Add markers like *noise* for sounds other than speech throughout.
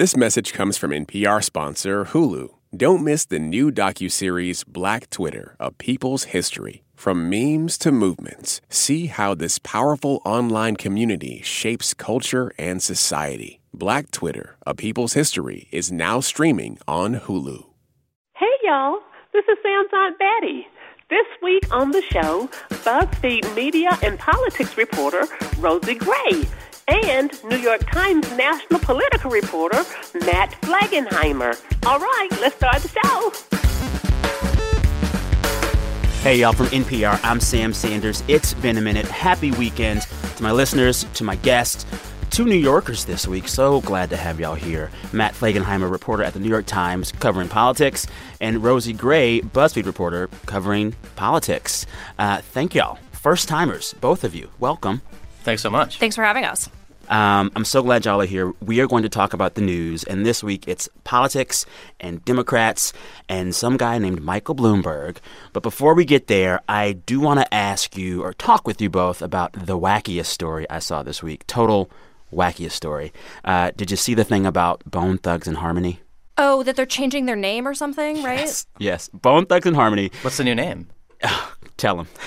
This message comes from NPR sponsor Hulu. Don't miss the new docuseries Black Twitter, A People's History. From memes to movements, see how this powerful online community shapes culture and society. Black Twitter, A People's History is now streaming on Hulu. Hey, y'all. This is Sam's Aunt Betty. This week on the show, BuzzFeed media and politics reporter Rosie Gray and New York Times national political reporter Matt Flegenheimer. All right, let's start the show. Hey, y'all, from NPR, I'm Sam Sanders. It's been a minute. Happy weekend to my listeners, to my guests, two New Yorkers this week. So glad to have y'all here. Matt Flegenheimer, reporter at the New York Times, covering politics, and Rosie Gray, BuzzFeed reporter, covering politics. Uh, thank y'all. First timers, both of you. Welcome. Thanks so much. Thanks for having us. Um, I'm so glad y'all are here. We are going to talk about the news, and this week it's politics and Democrats and some guy named Michael Bloomberg. But before we get there, I do want to ask you or talk with you both about the wackiest story I saw this week. Total wackiest story. Uh, did you see the thing about Bone Thugs and Harmony? Oh, that they're changing their name or something, right? Yes. Yes. Bone Thugs and Harmony. What's the new name? *sighs* Tell them. *laughs*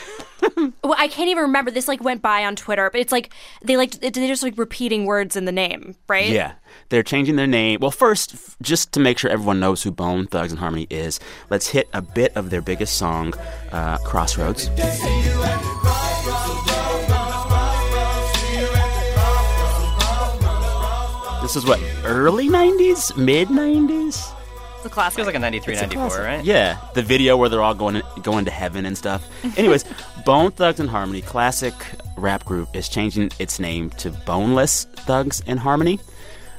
Well, I can't even remember. This like went by on Twitter, but it's like they like they're just like repeating words in the name, right? Yeah, they're changing their name. Well, first, f- just to make sure everyone knows who Bone Thugs and Harmony is, let's hit a bit of their biggest song, uh, Crossroads. This is what early '90s, mid '90s. It's a classic. Feels like a 93, 94, right? Yeah, the video where they're all going going to heaven and stuff. *laughs* Anyways, Bone Thugs and Harmony, classic rap group, is changing its name to Boneless Thugs and Harmony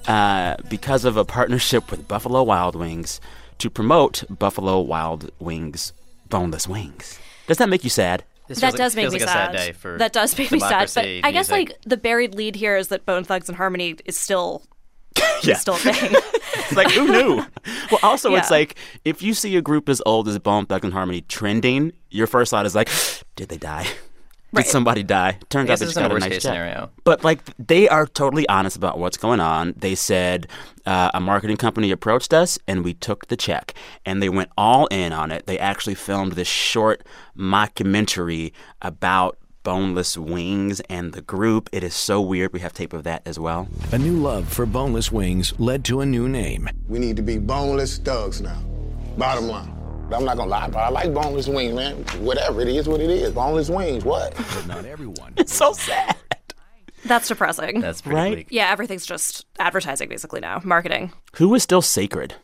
uh, because of a partnership with Buffalo Wild Wings to promote Buffalo Wild Wings boneless wings. Does that make you sad? This that feels like- does make feels me like sad. a sad day for that does make me sad. But democracy I guess like the buried lead here is that Bone Thugs and Harmony is still *laughs* Yeah. still a thing. It's *laughs* like who knew? well, also it's like if you see a group as old as Bone Thugs and Harmony trending, your first thought is like, *gasps* did they die? Did somebody die? Turns out guess they this just isn't got a a nice case check. scenario. But like they are totally honest about what's going on. They said uh, a marketing company approached us and we took the check, and they went all in on it. They actually filmed this short mockumentary about boneless wings and the group. It is so weird. We have tape of that as well. A new love for boneless wings led to a new name. We need to be boneless thugs now. Bottom line. I'm not gonna lie, but I like boneless wings, man. Whatever it is, what it is. Boneless wings, what? *laughs* But not everyone. *laughs* It's so sad. That's depressing. That's pretty Right? bleak. yeah, everything's just advertising basically now, marketing. Who is still sacred?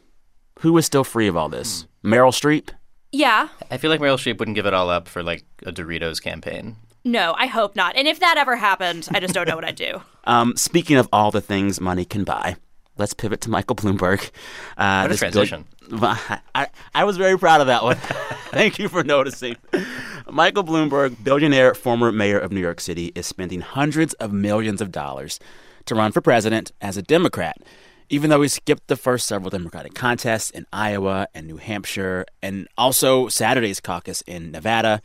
Who is still free of all this? Meryl Streep? Yeah. I feel like Meryl Streep wouldn't give it all up for like a Doritos campaign. No, I hope not. And if that ever happened, I just don't know what I'd do. *laughs* Um, speaking of all the things money can buy, let's pivot to Michael Bloomberg. Uh, What a this bill- transition. *laughs* I, I was very proud of that one. *laughs* Thank you for noticing. Michael Bloomberg, billionaire, former mayor of New York City, is spending hundreds of millions of dollars to run for president as a Democrat, even though he skipped the first several Democratic contests in Iowa and New Hampshire, and also Saturday's caucus in Nevada.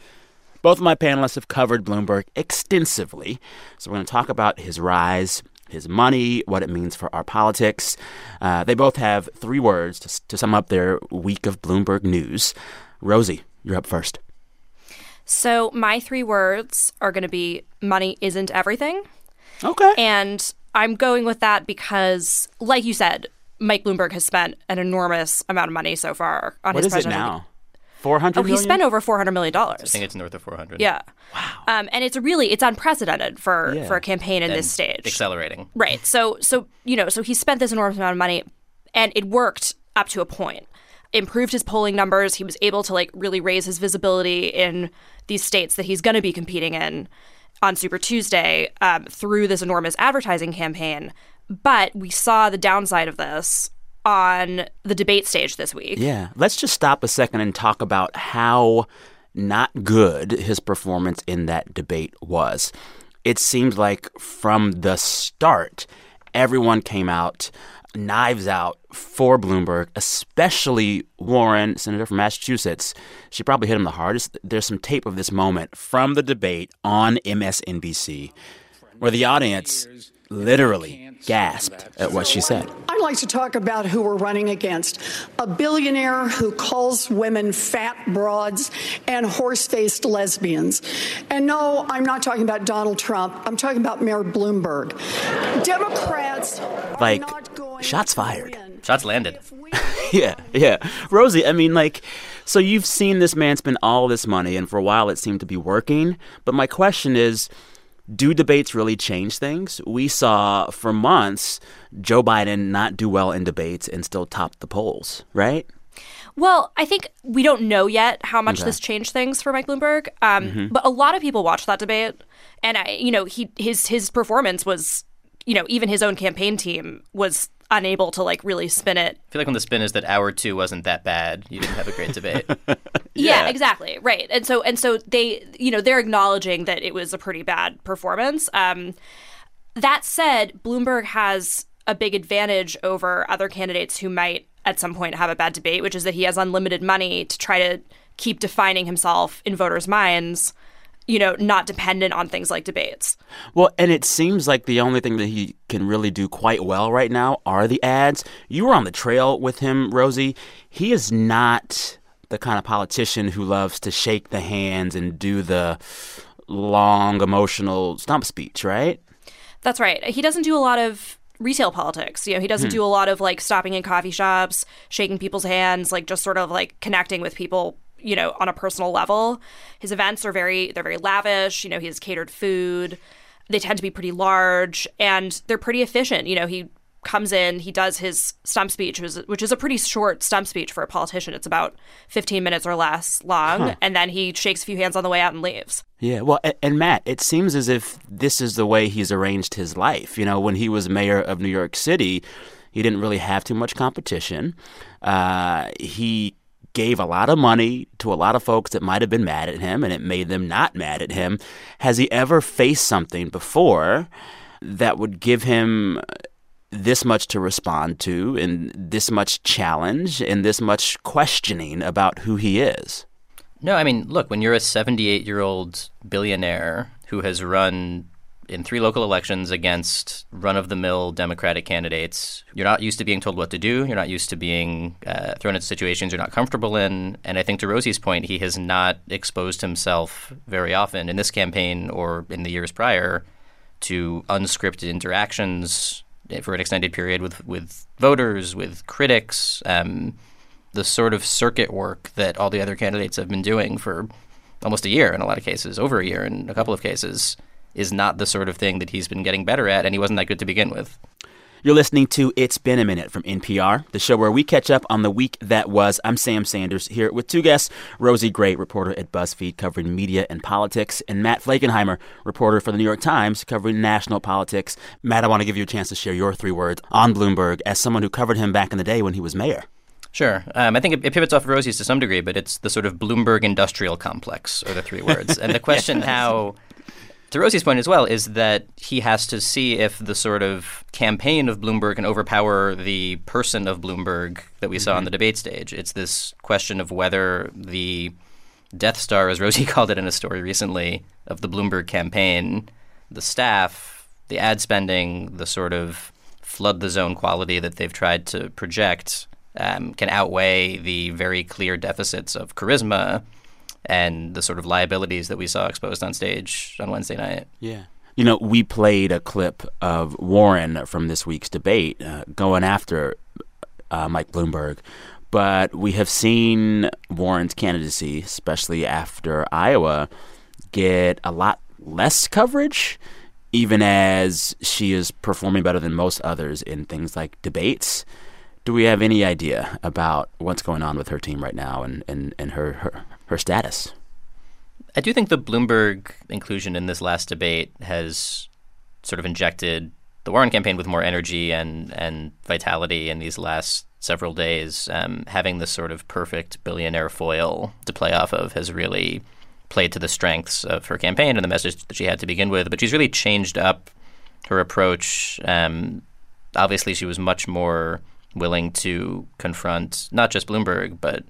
Both of my panelists have covered Bloomberg extensively, so we're going to talk about his rise, his money, what it means for our politics. Uh, they both have three words to, to sum up their week of Bloomberg news. Rosie, you're up first. So my three words are going to be money isn't everything. Okay. And I'm going with that because, like you said, Mike Bloomberg has spent an enormous amount of money so far on what his is it now? Four hundred Oh, million. he spent over four hundred million dollars. I think it's north of 400. Yeah. Wow. Um, and it's really it's unprecedented for Yeah. for a campaign in And this stage. Accelerating. Right. So so you know so he spent this enormous amount of money, and it worked up to a point. Improved his polling numbers. He was able to like really raise his visibility in these states that he's going to be competing in on Super Tuesday um, through this enormous advertising campaign. But we saw the downside of this on the debate stage this week. Yeah. Let's just stop a second and talk about how not good his performance in that debate was. It seemed like from the start, everyone came out knives out for Bloomberg, especially Warren, senator from Massachusetts. She probably hit him the hardest. There's some tape of this moment from the debate on MSNBC where the audience literally gasped at what she said. I'd like to talk about who we're running against. A billionaire who calls women fat broads and horse faced lesbians. And no, I'm not talking about Donald Trump. I'm talking about Mayor Bloomberg. Democrats like shots fired. Shots landed. *laughs* yeah, yeah. Rosie, I mean, like, so you've seen this man spend all this money, and for a while it seemed to be working. But my question is do debates really change things? We saw for months Joe Biden not do well in debates and still top the polls, right? Well, I think we don't know yet how much Okay. this changed things for Mike Bloomberg. Um, Mhm. But a lot of people watched that debate, and I, you know, he his his performance was, you know, even his own campaign team was unable to like really spin it. I feel like when the spin is that hour two wasn't that bad, you didn't have a great debate. *laughs* Yeah. exactly, right. And so and so they, you know, they're acknowledging that it was a pretty bad performance. Um, that said, Bloomberg has a big advantage over other candidates who might at some point have a bad debate, which is that he has unlimited money to try to keep defining himself in voters' minds, you know, not dependent on things like debates. Well, and it seems like the only thing that he can really do quite well right now are the ads. You were on the trail with him, Rosie. He is not the kind of politician who loves to shake the hands and do the long, emotional stump speech, right? That's right. He doesn't do a lot of retail politics. You know, he doesn't Hmm. do a lot of like stopping in coffee shops, shaking people's hands, like just sort of like connecting with people, you know, on a personal level. His events are very they're very lavish, you know, he has catered food. They tend to be pretty large and they're pretty efficient. You know, he comes in, he does his stump speech, which is, a pretty short stump speech for a politician. It's about 15 minutes or less long, Huh. and then he shakes a few hands on the way out and leaves. Yeah, well, and, and Matt, it seems as if this is the way he's arranged his life. You know, when he was mayor of New York City, he didn't really have too much competition. Uh, he gave a lot of money to a lot of folks that might have been mad at him, and it made them not mad at him. Has he ever faced something before that would give him this much to respond to, and this much challenge, and this much questioning about who he is? No, I mean, look, when you're a 78 year old billionaire who has run in three local elections against run of the mill Democratic candidates, you're not used to being told what to do. You're not used to being uh, thrown into situations you're not comfortable in. And I think to Rosie's point, he has not exposed himself very often in this campaign or in the years prior to unscripted interactions for an extended period with, with voters, with critics. Um, the sort of circuit work that all the other candidates have been doing for almost a year in a lot of cases, over a year in a couple of cases, is not the sort of thing that he's been getting better at, and he wasn't that good to begin with. You're listening to It's Been a Minute from NPR, the show where we catch up on the week that was. I'm Sam Sanders here with two guests Rosie Gray, reporter at BuzzFeed covering media and politics, and Matt Flegenheimer, reporter for the New York Times covering national politics. Matt, I want to give you a chance to share your three words on Bloomberg as someone who covered him back in the day when he was mayor. Sure. Um, I think it, it pivots off of Rosie's to some degree, but it's the sort of Bloomberg industrial complex are the three words. And the *laughs* question how, to Rosie's point as well, is that he has to see if the sort of campaign of Bloomberg can overpower the person of Bloomberg that we saw on the debate stage. It's this question of whether the Death Star, as Rosie *laughs* called it in a story recently, of the Bloomberg campaign, the staff, the ad spending, the sort of flood the zone quality that they've tried to project um, can outweigh the very clear deficits of charisma and the sort of liabilities that we saw exposed on stage on Wednesday night. Yeah. You know, we played a clip of Warren from this week's debate uh, going after uh, Mike Bloomberg. But we have seen Warren's candidacy, especially after Iowa, get a lot less coverage, even as she is performing better than most others in things like debates. Do we have any idea about what's going on with her team right now and, and, and her, her, her status? I do think the Bloomberg inclusion in this last debate has sort of injected the Warren campaign with more energy and, and vitality in these last several days. Um, having this sort of perfect billionaire foil to play off of has really played to the strengths of her campaign and the message that she had to begin with. But she's really changed up her approach. Um, obviously, she was much more willing to confront not just Bloomberg, but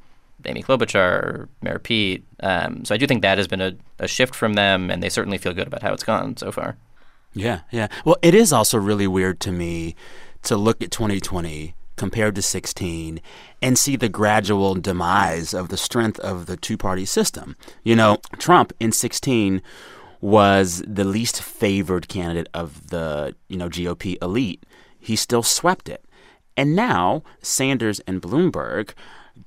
Amy Klobuchar, Mayor Pete. Um, so I do think that has been a, a shift from them, and they certainly feel good about how it's gone so far. Yeah, yeah. Well, it is also really weird to me to look at 2020 compared to 16 and see the gradual demise of the strength of the two party system. You know, Trump in 16 was the least favored candidate of the, you know, GOP elite. He still swept it. And now Sanders and Bloomberg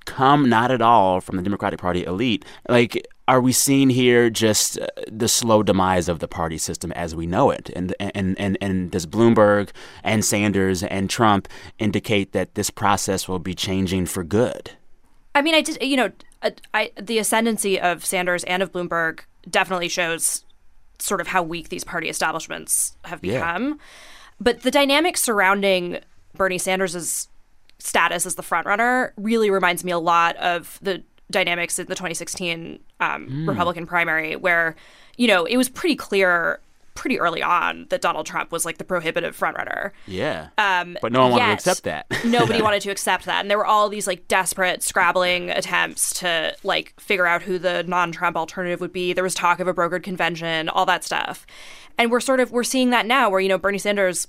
come not at all from the Democratic Party elite. Like, are we seeing here just uh, the slow demise of the party system as we know it? And and and and does Bloomberg and Sanders and Trump indicate that this process will be changing for good? I mean, I just You know, I, I, the ascendancy of Sanders and of Bloomberg definitely shows sort of how weak these party establishments have become. Yeah. But the dynamics surrounding Bernie Sanders' status as the frontrunner really reminds me a lot of the dynamics in the 2016 um, mm. Republican primary, where you know it was pretty clear pretty early on that Donald Trump was like the prohibitive frontrunner. Yeah. Um, but no one wanted to accept that. *laughs* nobody wanted to accept that, and there were all these like desperate scrabbling attempts to like figure out who the non-Trump alternative would be. There was talk of a brokered convention, all that stuff, and we're sort of we're seeing that now, where you know Bernie Sanders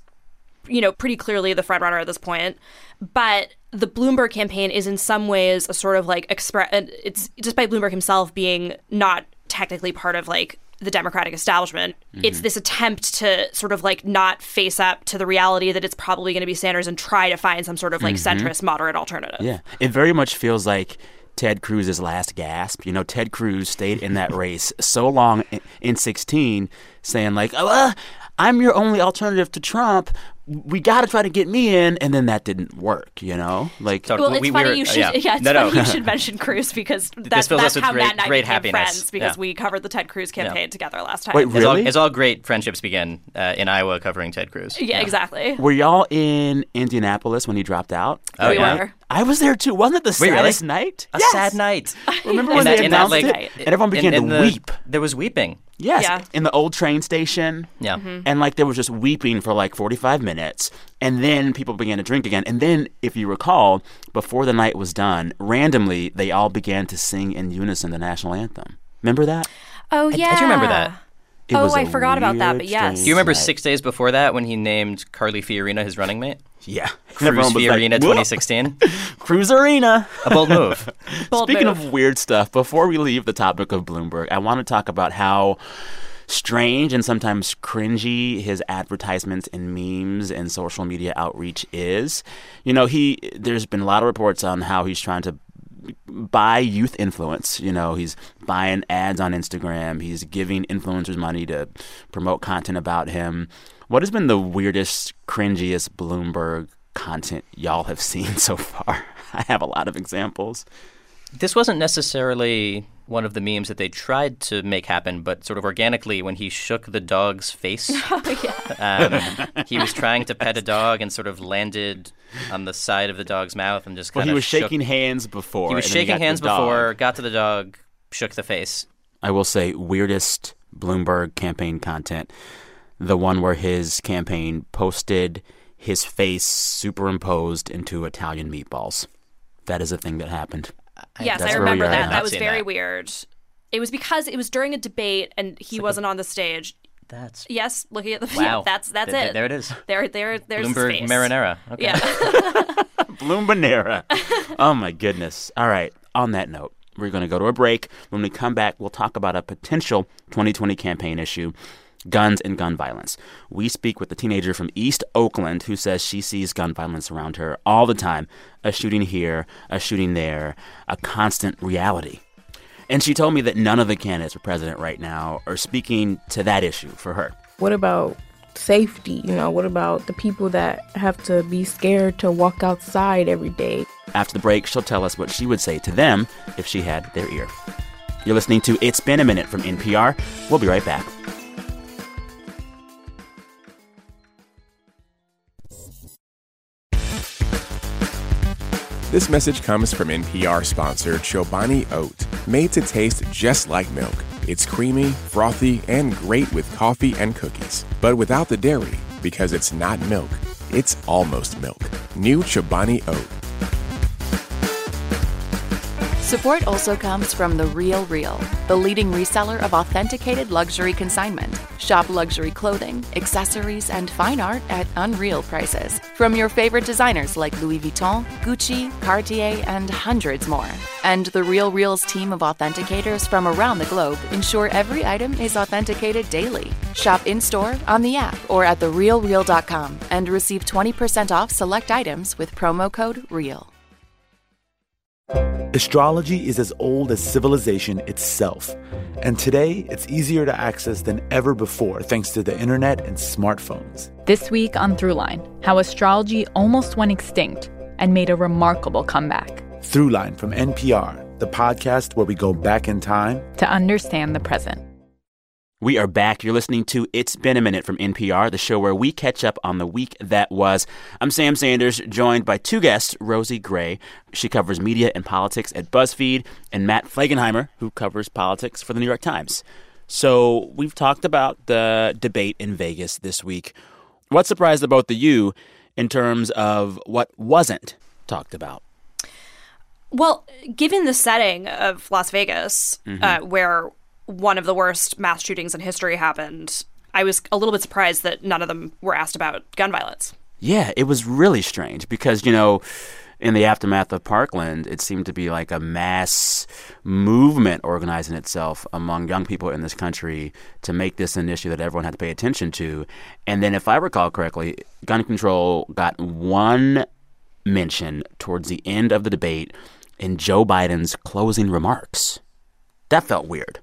you know, pretty clearly the front runner at this point. But the Bloomberg campaign is in some ways a sort of like express. It's despite Bloomberg himself being not technically part of like the Democratic establishment. Mm-hmm. It's this attempt to sort of like not face up to the reality that it's probably going to be Sanders and try to find some sort of like mm-hmm. centrist moderate alternative. Yeah. It very much feels like Ted Cruz's last gasp. You know, Ted Cruz stayed in that *laughs* race so long in 16 saying like, oh, uh, I'm your only alternative to Trump, we got to try to get me in, and then that didn't work. You know, like well, it's we, funny we were, you should yeah, yeah it's no, funny no. you *laughs* should mention Cruz because that's, that's how great, Matt and I great became happiness. friends because yeah. we covered the Ted Cruz campaign yeah. together last time. Wait, really? It's all, it's all great friendships begin uh, in Iowa covering Ted Cruz. Yeah, exactly. Were y'all in Indianapolis when he dropped out? Oh, we were. I was there too. Wasn't it the Wait, saddest really? night? A yes. sad night. *laughs* Remember when that, they announced it? And everyone began in, in to the, weep. There was weeping. Yes, yeah. in the old train station. Yeah. Mm-hmm. And like there was just weeping for like 45 minutes. And then people began to drink again. And then, if you recall, before the night was done, randomly they all began to sing in unison the national anthem. Remember that? Oh, yeah. I, I do remember that. It oh, I forgot about that, but yes. Do you remember six days before that when he named Carly Fiorina his running mate? Yeah. *laughs* Cruz Fiorina like, 2016. *laughs* Cruz Arena. A bold move. *laughs* bold Speaking move. of weird stuff, before we leave the topic of Bloomberg, I want to talk about how strange and sometimes cringy his advertisements and memes and social media outreach is. You know, he there's been a lot of reports on how he's trying to buy youth influence. You know, he's buying ads on Instagram. He's giving influencers money to promote content about him. What has been the weirdest, cringiest Bloomberg content y'all have *laughs* seen so far? I have a lot of examples. This wasn't necessarily one of the memes that they tried to make happen, but sort of organically when he shook the dog's face. *laughs* Oh, yeah. um, *laughs* he was trying to pet a dog and sort of landed on the side of the dog's mouth and just well, he was shook. shaking hands before. He was shaking he hands before, got to the dog, shook the face. I will say, weirdest Bloomberg campaign content. The one where his campaign posted his face superimposed into Italian meatballs. That is a thing that happened. Yes, I remember that. That was very that. weird. It was because it was during a debate and he like wasn't a, on the stage. That's yes. Looking at the *laughs* wow. Yeah, that's that's th- it. There it is. There, there, there's Bloomberg marinara. Okay. Yeah. *laughs* Bloombanera. *laughs* Oh my goodness. All right. On that note, we're going to go to a break. When we come back, we'll talk about a potential 2020 campaign issue guns and gun violence. We speak with a teenager from East Oakland who says she sees gun violence around her all the time a shooting here, a shooting there, a constant reality. And she told me that none of the candidates for president right now are speaking to that issue for her. What about safety? You know, what about the people that have to be scared to walk outside every day? After the break, she'll tell us what she would say to them if she had their ear. You're listening to It's Been a Minute from NPR. We'll be right back. This message comes from NPR sponsor Chobani Oat, made to taste just like milk. It's creamy, frothy, and great with coffee and cookies, but without the dairy because it's not milk. It's almost milk. New Chobani Oat. Support also comes from The Real Real, the leading reseller of authenticated luxury consignment Shop luxury clothing, accessories, and fine art at unreal prices from your favorite designers like Louis Vuitton, Gucci, Cartier, and hundreds more. And the Real Reals team of authenticators from around the globe ensure every item is authenticated daily. Shop in store, on the app, or at therealreal.com and receive 20% off select items with promo code REAL. Astrology is as old as civilization itself. And today, it's easier to access than ever before thanks to the internet and smartphones. This week on Throughline, how astrology almost went extinct and made a remarkable comeback. Throughline from NPR, the podcast where we go back in time to understand the present. We are back. You're listening to It's Been a Minute from NPR, the show where we catch up on the week that was. I'm Sam Sanders, joined by two guests, Rosie Gray. She covers media and politics at BuzzFeed, and Matt Flegenheimer, who covers politics for the New York Times. So we've talked about the debate in Vegas this week. What surprised the both of you in terms of what wasn't talked about? Well, given the setting of Las Vegas, Mhm. uh, where one of the worst mass shootings in history happened, I was a little bit surprised that none of them were asked about gun violence. Yeah, it was really strange because, you know, in the aftermath of Parkland, it seemed to be like a mass movement organizing itself among young people in this country to make this an issue that everyone had to pay attention to. And then, if I recall correctly, gun control got one mention towards the end of the debate in Joe Biden's closing remarks. That felt weird.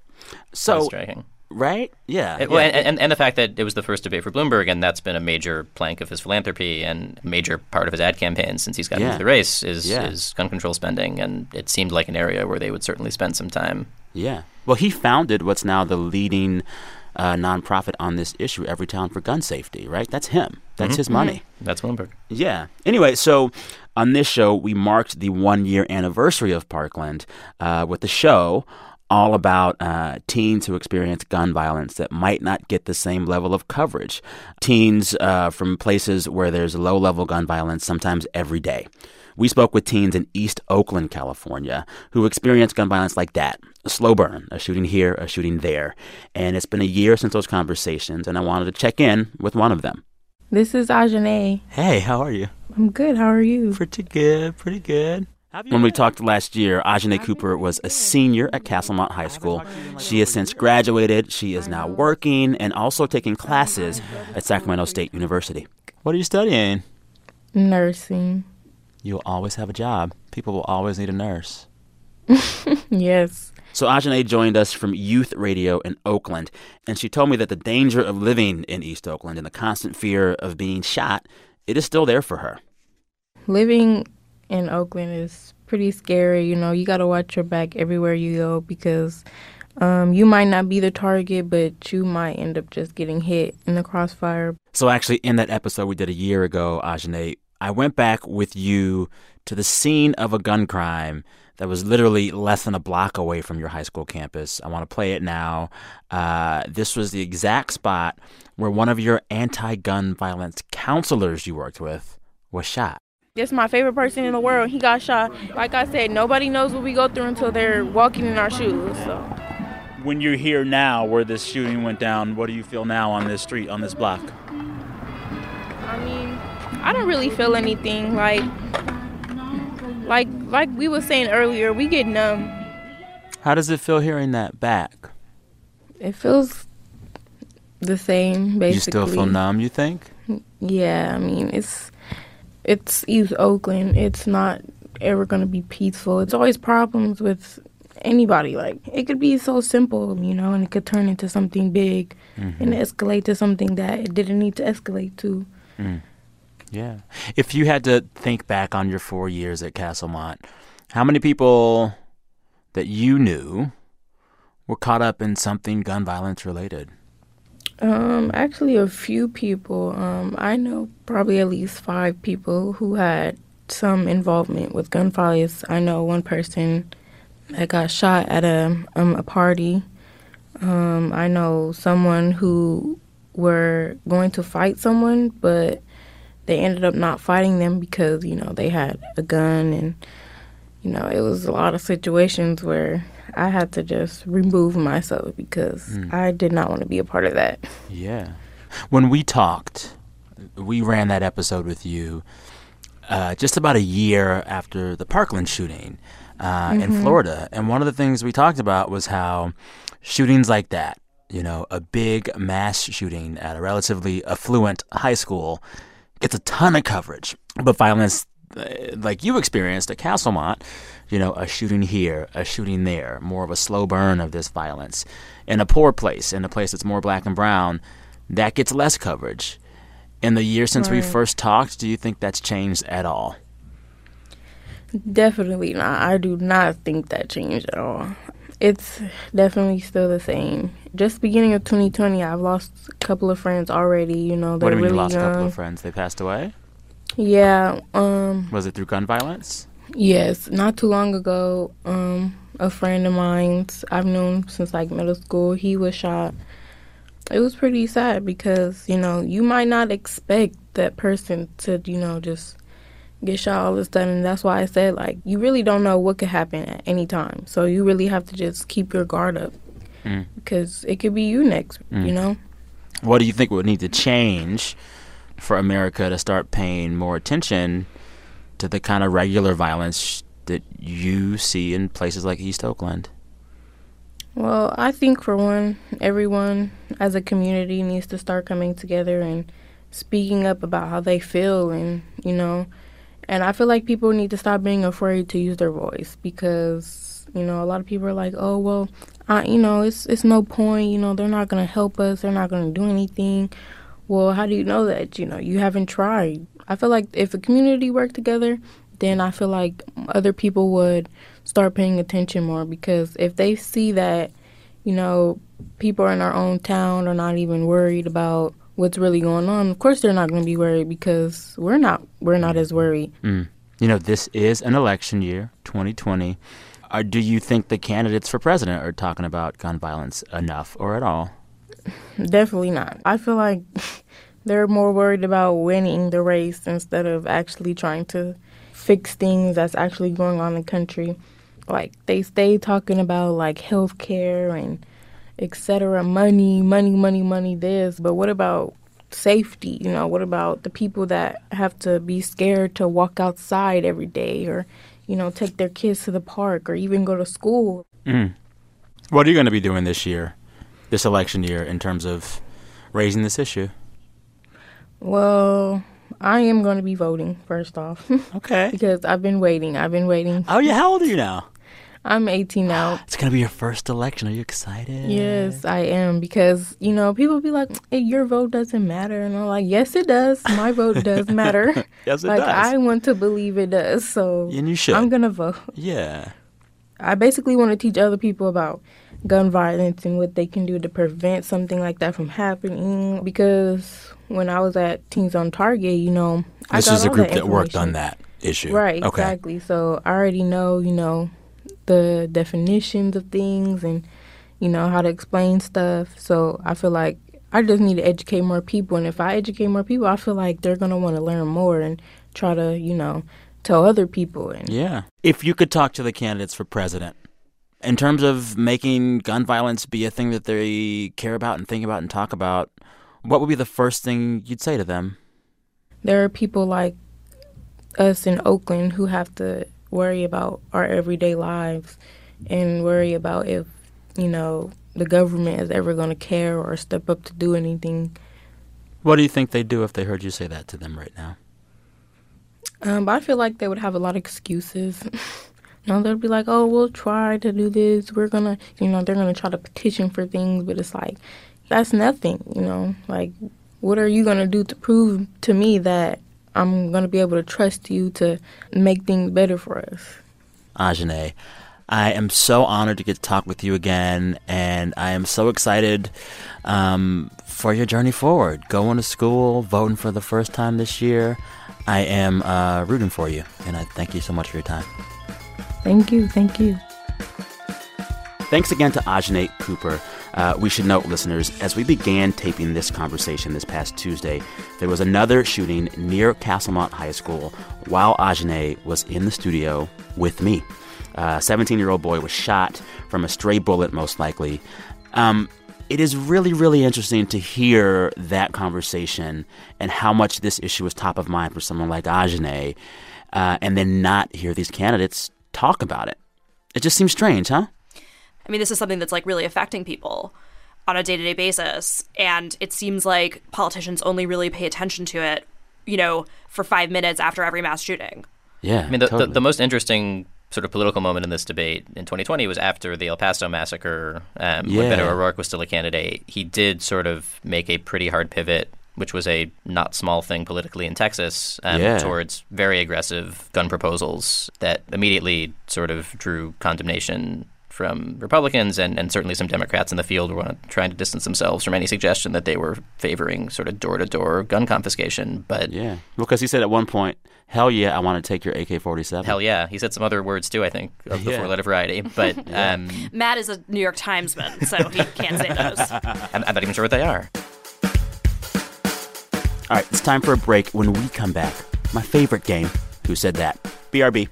So, striking. right? Yeah. It- well, yeah. and, and, and the fact that it was the first debate for Bloomberg, and that's been a major plank of his philanthropy and a major part of his ad campaign since he's gotten Yeah. into the race is, Yeah. is gun control spending, and it seemed like an area where they would certainly spend some time. Yeah. Well, he founded what's now the leading uh, nonprofit on this issue, Everytown for Gun Safety, right? That's him. That's Mhm. his money. That's Bloomberg. Yeah. Anyway, so on this show, we marked the one year anniversary of Parkland uh, with the show all about uh, teens who experience gun violence that might not get the same level of coverage. Teens uh, from places where there's low level gun violence, sometimes every day. We spoke with teens in East Oakland, California, who experienced gun violence like that a slow burn, a shooting here, a shooting there. And it's been a year since those conversations, and I wanted to check in with one of them. This is Ajane. Hey, how are you? I'm good. How are you? Pretty good. Pretty good. When we talked last year, Ajane Cooper was a senior at Castlemont High School. She has since graduated. She is now working and also taking classes at Sacramento State University. What are you studying? Nursing. You'll always have a job. People will always need a nurse. *laughs* Yes. So Ajane joined us from youth radio in Oakland, and she told me that the danger of living in East Oakland and the constant fear of being shot, it is still there for her. Living in Oakland is pretty scary. You know, you got to watch your back everywhere you go because um, you might not be the target, but you might end up just getting hit in the crossfire. So actually, in that episode we did a year ago, Ajane, I went back with you to the scene of a gun crime that was literally less than a block away from your high school campus. I want to play it now. Uh, this was the exact spot where one of your anti-gun violence counselors you worked with was shot. This my favorite person in the world. He got shot. Like I said, nobody knows what we go through until they're walking in our shoes. So When you're here now, where this shooting went down, what do you feel now on this street, on this block? I mean, I don't really feel anything. Like, like, like we were saying earlier, we get numb. How does it feel hearing that back? It feels the same, basically. You still feel numb, you think? Yeah, I mean, it's it's East Oakland. It's not ever gonna be peaceful. It's always problems with anybody. Like it could be so simple, you know, and it could turn into something big Mhm. and escalate to something that it didn't need to escalate to. Mm. Yeah. If you had to think back on your four years at Castlemont, how many people that you knew were caught up in something gun violence related? Um, actually, a few people. Um, I know probably at least five people who had some involvement with gun violence. I know one person that got shot at a um, a party. Um, I know someone who were going to fight someone, but they ended up not fighting them because you know they had a gun, and you know it was a lot of situations where I had to just remove myself because Mm. I did not want to be a part of that. Yeah. When we talked, we ran that episode with you uh, just about a year after the Parkland shooting uh, in Mhm. Florida. And one of the things we talked about was how shootings like that, you know, a big mass shooting at a relatively affluent high school, gets a ton of coverage. But violence uh, like you experienced at Castlemont, you know, a shooting here, a shooting there, more of a slow burn of this violence. In a poor place, in a place that's more black and brown, that gets less coverage. In the year since we first talked, do you think that's changed at all? Definitely not. I do not think that changed at all. It's definitely still the same. Just beginning of 2020, I've lost a couple of friends already. You know, they're do you mean really you lost young. a couple of friends? They passed away? Yeah. Um. Was it through gun violence? Yes. Not too long ago, um, a friend of mine's I've known since like middle school. He was shot. It was pretty sad because you know you might not expect that person to you know just get shot all of a sudden. That's why I said like you really don't know what could happen at any time. So you really have to just keep your guard up Mm. because it could be you next. Mm. You know. What do you think would need to change for America to start paying more attention to the kind of regular violence that you see in places like East Oakland? Well, I think for one, everyone as a community needs to start coming together and speaking up about how they feel and, you know, and I feel like people need to stop being afraid to use their voice because, you know, a lot of people are like, "Oh, well, I, you know, it's it's no point, you know, they're not going to help us, they're not going to do anything." Well, how do you know that? You know, you haven't tried. I feel like if a community worked together, then I feel like other people would start paying attention more because if they see that, you know, people in our own town are not even worried about what's really going on, of course they're not going to be worried because we're not we're not as worried. Mm. You know, this is an election year, 2020. Uh, do you think the candidates for president are talking about gun violence enough or at all? Definitely not. I feel like they're more worried about winning the race instead of actually trying to fix things that's actually going on in the country. Like they stay talking about like health care and etc. money, money, money, money this, but what about safety? You know, what about the people that have to be scared to walk outside every day or you know, take their kids to the park or even go to school? Mm. What are you going to be doing this year, this election year, in terms of raising this issue? Well, I am going to be voting first off. *laughs* okay. because I've been waiting. I've been waiting. Oh, yeah. How old are you now? I'm 18 now. *gasps* It's going to be your first election. Are you excited? Yes, I am because you know people be like, hey, "Your vote doesn't matter," and I'm like, "Yes, it does. My vote does *laughs* matter. Yes, it does. like does. I want to believe it does. So And you should. I'm gonna vote. Yeah. I basically want to teach other people about gun violence and what they can do to prevent something like that from happening. Because when I was at Teens on Target, you know, I This is a group that that worked on that issue. Right, Okay. exactly. So I already know, you know, the definitions of things and, you know, how to explain stuff. So I feel like I just need to educate more people. And if I educate more people, I feel like they're going to want to learn more and try to, you know, tell other people. And Yeah. If you could talk to the candidates for president in terms of making gun violence be a thing that they care about and think about and talk about, what would be the first thing you'd say to them? there are people like us in Oakland who have to worry about our everyday lives and worry about if, you know, the government is ever going to care or step up to do anything. What do you think they'd do if they heard you say that to them right now? Um, but I feel like they would have a lot of excuses. *laughs* you know, they'll be like, "Oh, we'll try to do this. We're gonna, you know, they're gonna try to petition for things." But it's like, that's nothing. You know, like, what are you gonna do to prove to me that I'm gonna be able to trust you to make things better for us? Ajane, I am so honored to get to talk with you again, and I am so excited um, for your journey forward. Going to school, voting for the first time this year. I am uh, rooting for you, and I thank you so much for your time. Thank you, thank you. Thanks again to Ajane Cooper. Uh, we should note, listeners, as we began taping this conversation this past Tuesday, there was another shooting near Castlemont High School while Ajane was in the studio with me. A 17 year old boy was shot from a stray bullet, most likely. Um, it is really, really interesting to hear that conversation and how much this issue was top of mind for someone like Ajane, uh, and then not hear these candidates talk about it. It just seems strange, huh? I mean, this is something that's like really affecting people on a day to day basis. And it seems like politicians only really pay attention to it, you know, for five minutes after every mass shooting. Yeah. I mean, the, totally. the, the most interesting sort of political moment in this debate in 2020 was after the El Paso massacre. Um, Yeah. When Beto O'Rourke was still a candidate, he did sort of make a pretty hard pivot, which was a not small thing politically in Texas, um, Yeah. towards very aggressive gun proposals that immediately sort of drew condemnation from Republicans and, and certainly some Democrats in the field were trying to distance themselves from any suggestion that they were favoring sort of door to door gun confiscation. But Yeah. Because he said at one point, hell yeah, I want to take your AK 47. Hell yeah. He said some other words too, I think, of the Yeah. four letter variety. *laughs* But um, Matt is a New York Timesman, so he can't say those. *laughs* I'm, I'm not even sure what they are. All right, it's time for a break. When we come back, my favorite game, Who Said That? BRB.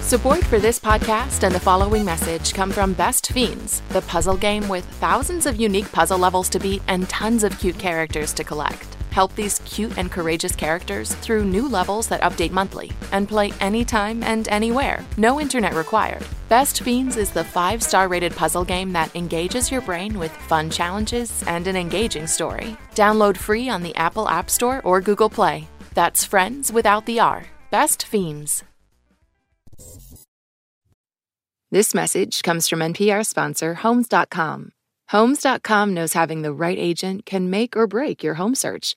Support for this podcast and the following message come from Best Fiends, the puzzle game with thousands of unique puzzle levels to beat and tons of cute characters to collect. Help these cute and courageous characters through new levels that update monthly and play anytime and anywhere. No internet required. Best Fiends is the five star rated puzzle game that engages your brain with fun challenges and an engaging story. Download free on the Apple App Store or Google Play. That's friends without the R. Best Fiends. This message comes from NPR sponsor Homes.com. Homes.com knows having the right agent can make or break your home search.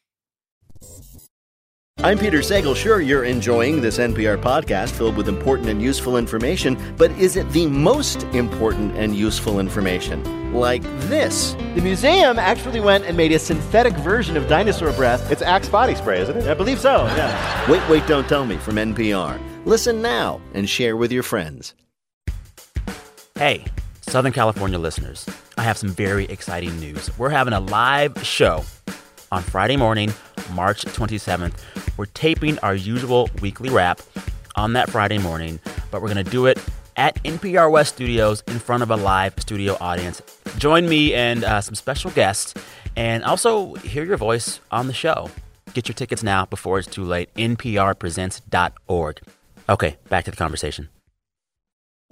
I'm Peter Sagal. Sure, you're enjoying this NPR podcast filled with important and useful information, but is it the most important and useful information? Like this. The museum actually went and made a synthetic version of dinosaur breath. It's Axe body spray, isn't it? I believe so, yeah. *laughs* Wait, wait, don't tell me from NPR. Listen now and share with your friends. Hey, Southern California listeners, I have some very exciting news. We're having a live show on Friday morning, March 27th. We're taping our usual weekly wrap on that Friday morning, but we're going to do it at NPR West Studios in front of a live studio audience. Join me and uh, some special guests, and also hear your voice on the show. Get your tickets now before it's too late. NPRpresents.org. Okay, back to the conversation.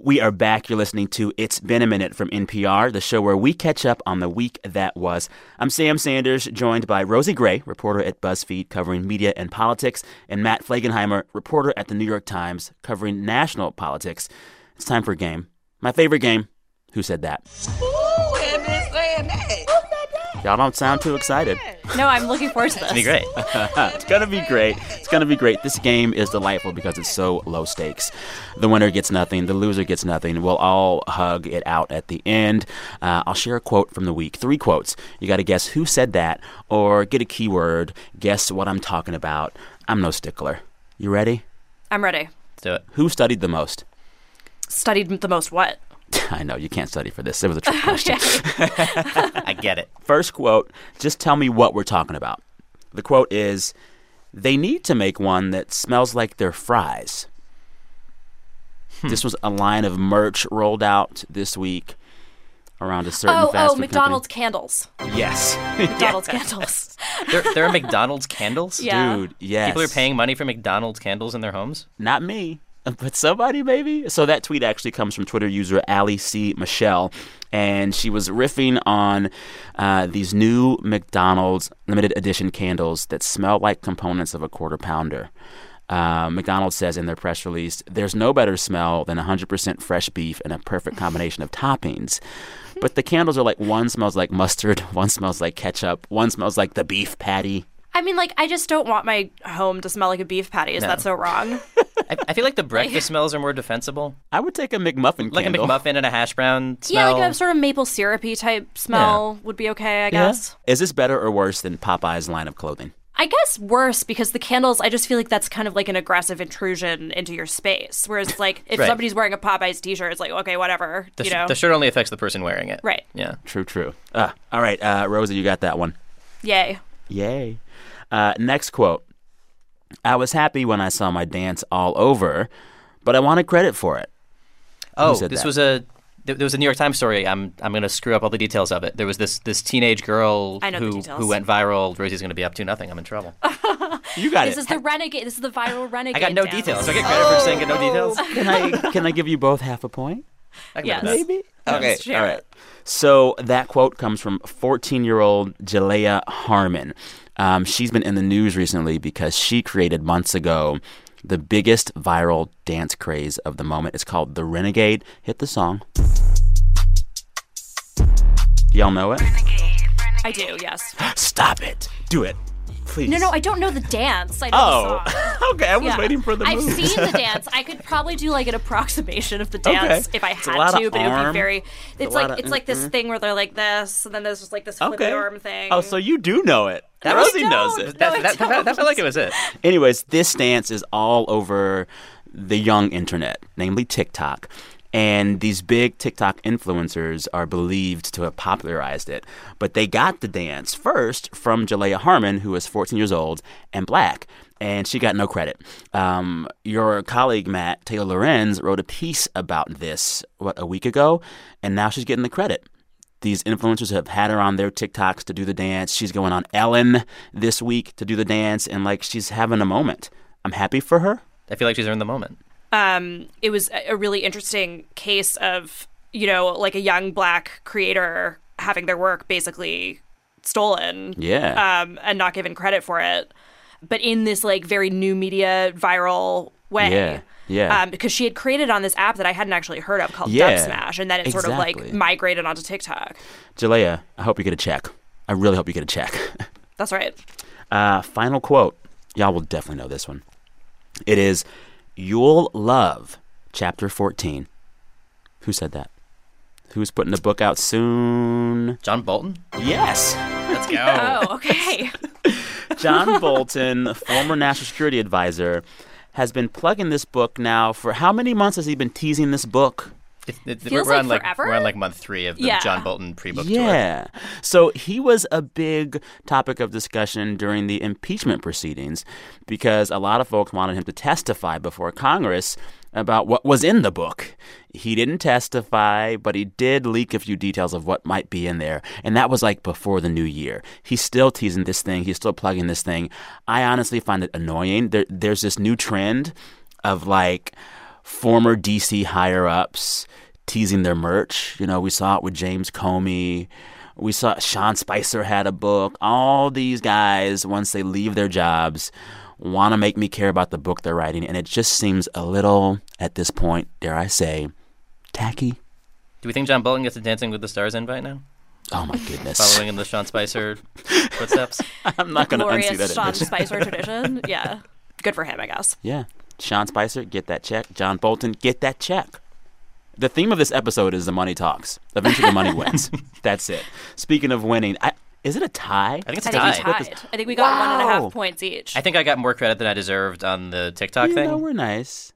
We are back. You're listening to It's Been a Minute from NPR, the show where we catch up on the week that was. I'm Sam Sanders, joined by Rosie Gray, reporter at BuzzFeed covering media and politics, and Matt Flegenheimer, reporter at the New York Times covering national politics. It's time for a game. My favorite game, Who Said That? Y'all don't sound too excited. No, I'm looking forward to this. It's going to be great. *laughs* it's gonna be great. It's gonna be great. This game is delightful because it's so low stakes. The winner gets nothing. The loser gets nothing. We'll all hug it out at the end. Uh, I'll share a quote from the week. Three quotes. You got to guess who said that, or get a keyword. Guess what I'm talking about. I'm no stickler. You ready? I'm ready. Let's do it. Who studied the most? Studied the most what? *laughs* I know you can't study for this. It was a trick *laughs* question. *laughs* I get it. First quote. Just tell me what we're talking about. The quote is, "They need to make one that smells like their fries." Hmm. This was a line of merch rolled out this week around a certain Oh, fast oh, food McDonald's candles. Yes. McDonald's candles. There, there are McDonald's candles? Yeah. Dude, yes. People are paying money for McDonald's candles in their homes? Not me, *laughs* but somebody maybe. So that tweet actually comes from Twitter user Ali C. Michelle, and she was riffing on uh, these new McDonald's limited edition candles that smell like components of a quarter pounder. Uh, McDonald's says in their press release, "There's no better smell than 100% fresh beef and a perfect combination of toppings." But the candles are like one smells like mustard, *laughs* one smells like ketchup, one smells like the beef patty. I mean, like, I just don't want my home to smell like a beef patty. Is No. that so wrong? *laughs* I, I feel like the breakfast *laughs* smells are more defensible. I would take a McMuffin Like candle. a McMuffin and a hash brown Yeah, like a sort of maple syrupy type smell would be okay, I guess. Is this better or worse than Popeye's line of clothing? I guess worse because the candles, I just feel like that's kind of like an aggressive intrusion into your space. Whereas, like, if Right. somebody's wearing a Popeyes t shirt, it's like, okay, whatever. the, you sh- know? the shirt only affects the person wearing it. Right. Yeah. True, true. Uh, all right, uh, Rosa, you got that one. Yay. Yay. Uh, next quote I was happy when I saw my dance all over, but I wanted credit for it. Oh, this that? was a there was a New York Times story. I'm I'm going to screw up all the details of it. There was this this teenage girl I know the who who went viral. Rosie's going to be up to nothing. I'm in trouble. *laughs* You got this is the renegade. This is the viral renegade. I got no dance. details. Do I get credit for saying no details? *laughs* Can I can I give you both half a point? I can Yes. live with. Maybe. Yes, Okay. All right. So that quote comes from 14 year old Jalaiah Harmon. Um, she's been in the news recently because she created months ago the biggest viral dance craze of the moment. It's called The Renegade. Hit the song. Y'all know it? I do, yes. *gasps* Stop it. Do it. Please. No, no, I don't know the dance. I know Oh. the song. *laughs* okay, I was Yeah. waiting for the I've move. seen the *laughs* dance. I could probably do like an approximation of the dance Okay. if I It's a had lot of to, but it would be very. It's It's a lot like it's like this mm-mm. thing where they're like this, and then there's just like this flippy Okay. arm thing. Oh, so you do know it. No, I Rosie knows don't. it. No, I That, that, that, that felt like it was it. Anyways, this dance is all over the young internet, namely TikTok. And these big TikTok influencers are believed to have popularized it. But they got the dance first from Jalaiah Harmon, who is 14 years old and black. And she got no credit. Um, your colleague, Matt Taylor Lorenz, wrote a piece about this, what, a week ago? And now she's getting the credit. These influencers have had her on their TikToks to do the dance. She's going on Ellen this week to do the dance, and like she's having a moment. I'm happy for her. I feel like she's earned the moment. Um, it was a really interesting case of you know like a young black creator having their work basically stolen Yeah. um, and not given credit for it but in this like very new media viral way Yeah, yeah. um, because she had created on this app that i hadn't actually heard of called Yeah, Dubsmash and then it sort of like migrated onto tiktok Jalaiah, I hope you get a check. I really hope you get a check. that's right *laughs* Uh, final quote. Y'all will definitely know this one. It is You'll Love, chapter 14. Who said that? Who's putting the book out soon? John Bolton? Yes. Let's go. *laughs* oh okay *laughs* John Bolton, former national security advisor, has been plugging this book now for how many months has he been teasing this book? It- it- Feels we're on like like forever? we're on like month three of the Yeah. John Bolton pre-book tour. Yeah. So he was a big topic of discussion during the impeachment proceedings because a lot of folks wanted him to testify before Congress about what was in the book. He didn't testify, but he did leak a few details of what might be in there. And that was like before the new year. He's still teasing this thing, he's still plugging this thing. I honestly find it annoying. There, there's this new trend of like former DC higher ups teasing their merch. You know, we saw it with James Comey. We saw Sean Spicer had a book. All these guys, once they leave their jobs, want to make me care about the book they're writing. And it just seems a little, at this point, dare I say, tacky. Do we think John Bolton gets a Dancing with the Stars invite now? Oh my goodness. Following in the Sean Spicer *laughs* footsteps? I'm not going to unsee glorious that. sean spicer *laughs* tradition yeah good for him i guess Yeah. Sean Spicer, get that check. John Bolton, get that check. The theme of this episode is the money talks. Eventually, the money wins. *laughs* That's it. Speaking of winning, I, is it a tie? I think it's a I think we tie. tied. I think we got one and a Wow. half points each. I think I got more credit than I deserved on the TikTok you thing. know, we're nice.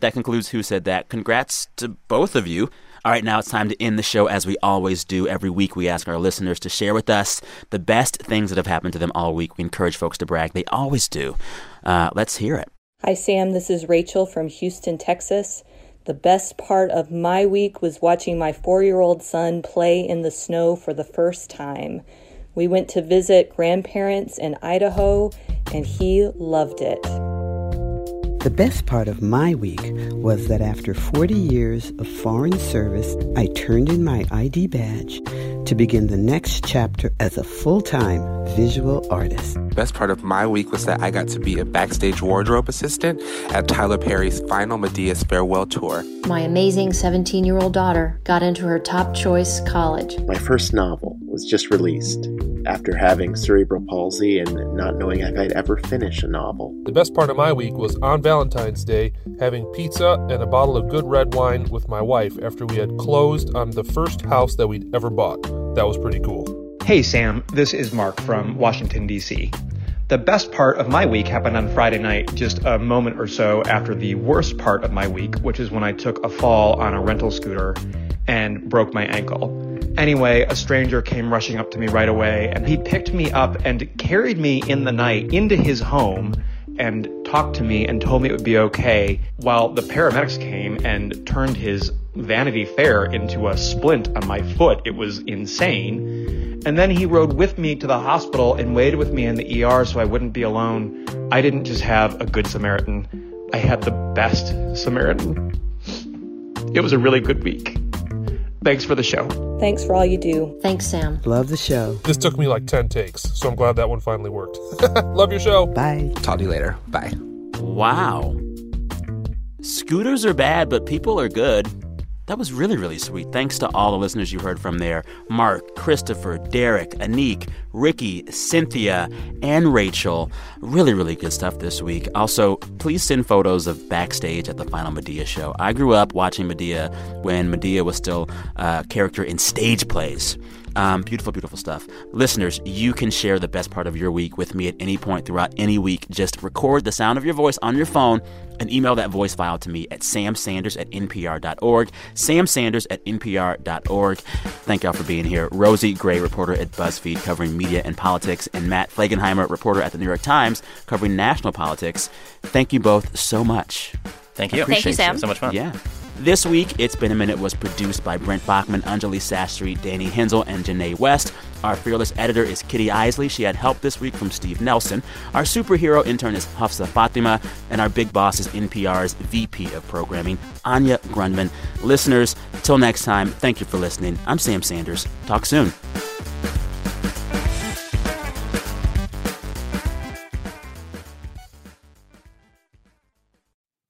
That concludes Who Said That. Congrats to both of you. All right, now it's time to end the show as we always do. Every week, we ask our listeners to share with us the best things that have happened to them all week. We encourage folks to brag. They always do. Uh, let's hear it. Hi, Sam. This is Rachel from Houston, Texas. The best part of my week was watching my four year old son play in the snow for the first time. We went to visit grandparents in Idaho, and he loved it. The best part of my week was that after 40 years of foreign service, I turned in my ID badge to begin the next chapter as a full time visual artist. Best part of my week was that I got to be a backstage wardrobe assistant at Tyler Perry's final Madea's farewell tour. My amazing 17 year old daughter got into her top choice college. My first novel was just released. After having cerebral palsy and not knowing if I'd ever finish a novel. The best part of my week was on Valentine's Day having pizza and a bottle of good red wine with my wife after we had closed on the first house that we'd ever bought. That was pretty cool. Hey Sam, this is Mark from Washington, D.C. The best part of my week happened on Friday night, just a moment or so after the worst part of my week, which is when I took a fall on a rental scooter and broke my ankle. Anyway, a stranger came rushing up to me right away and he picked me up and carried me in the night into his home and talked to me and told me it would be okay while the paramedics came and turned his Vanity Fair into a splint on my foot. It was insane. And then he rode with me to the hospital and waited with me in the ER so I wouldn't be alone. I didn't just have a good Samaritan, I had the best Samaritan. It was a really good week. Thanks for the show. Thanks for all you do. Thanks, Sam. Love the show. This took me like 10 takes, so I'm glad that one finally worked. *laughs* Love your show. Bye. Talk to you later. Bye. Wow. Scooters are bad, but people are good. That was really, really sweet. Thanks to all the listeners you heard from there Mark, Christopher, Derek, Anik, Ricky, Cynthia, and Rachel. Really, really good stuff this week. Also, please send photos of backstage at the final Madea show. I grew up watching Madea when Madea was still a character in stage plays. Um, beautiful, beautiful stuff. Listeners, you can share the best part of your week with me at any point throughout any week. Just record the sound of your voice on your phone and email that voice file to me at samsanders at npr.org. samsanders at npr.org. Thank y'all for being here. Rosie Gray, reporter at BuzzFeed covering media and politics, and Matt Flegenheimer, reporter at the New York Times covering national politics. Thank you both so much. Thank you. Thank you, Sam. So much fun. Yeah. This week, It's Been a Minute was produced by Brent Baughman, Anjali Sastry, Danny Hensel, and Janae West. Our fearless editor is Kitty Eisele. She had help this week from Steve Nelson. Our superhero intern is Hafsa Fatima. And our big boss is NPR's VP of Programming, Anya Grundmann. Listeners, till next time, thank you for listening. I'm Sam Sanders. Talk soon.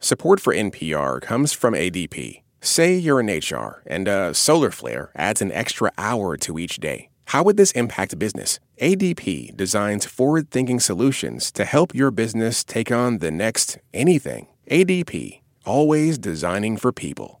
Support for NPR comes from ADP. Say you're in HR and a solar flare adds an extra hour to each day. How would this impact business? ADP designs forward thinking solutions to help your business take on the next anything. ADP, always designing for people.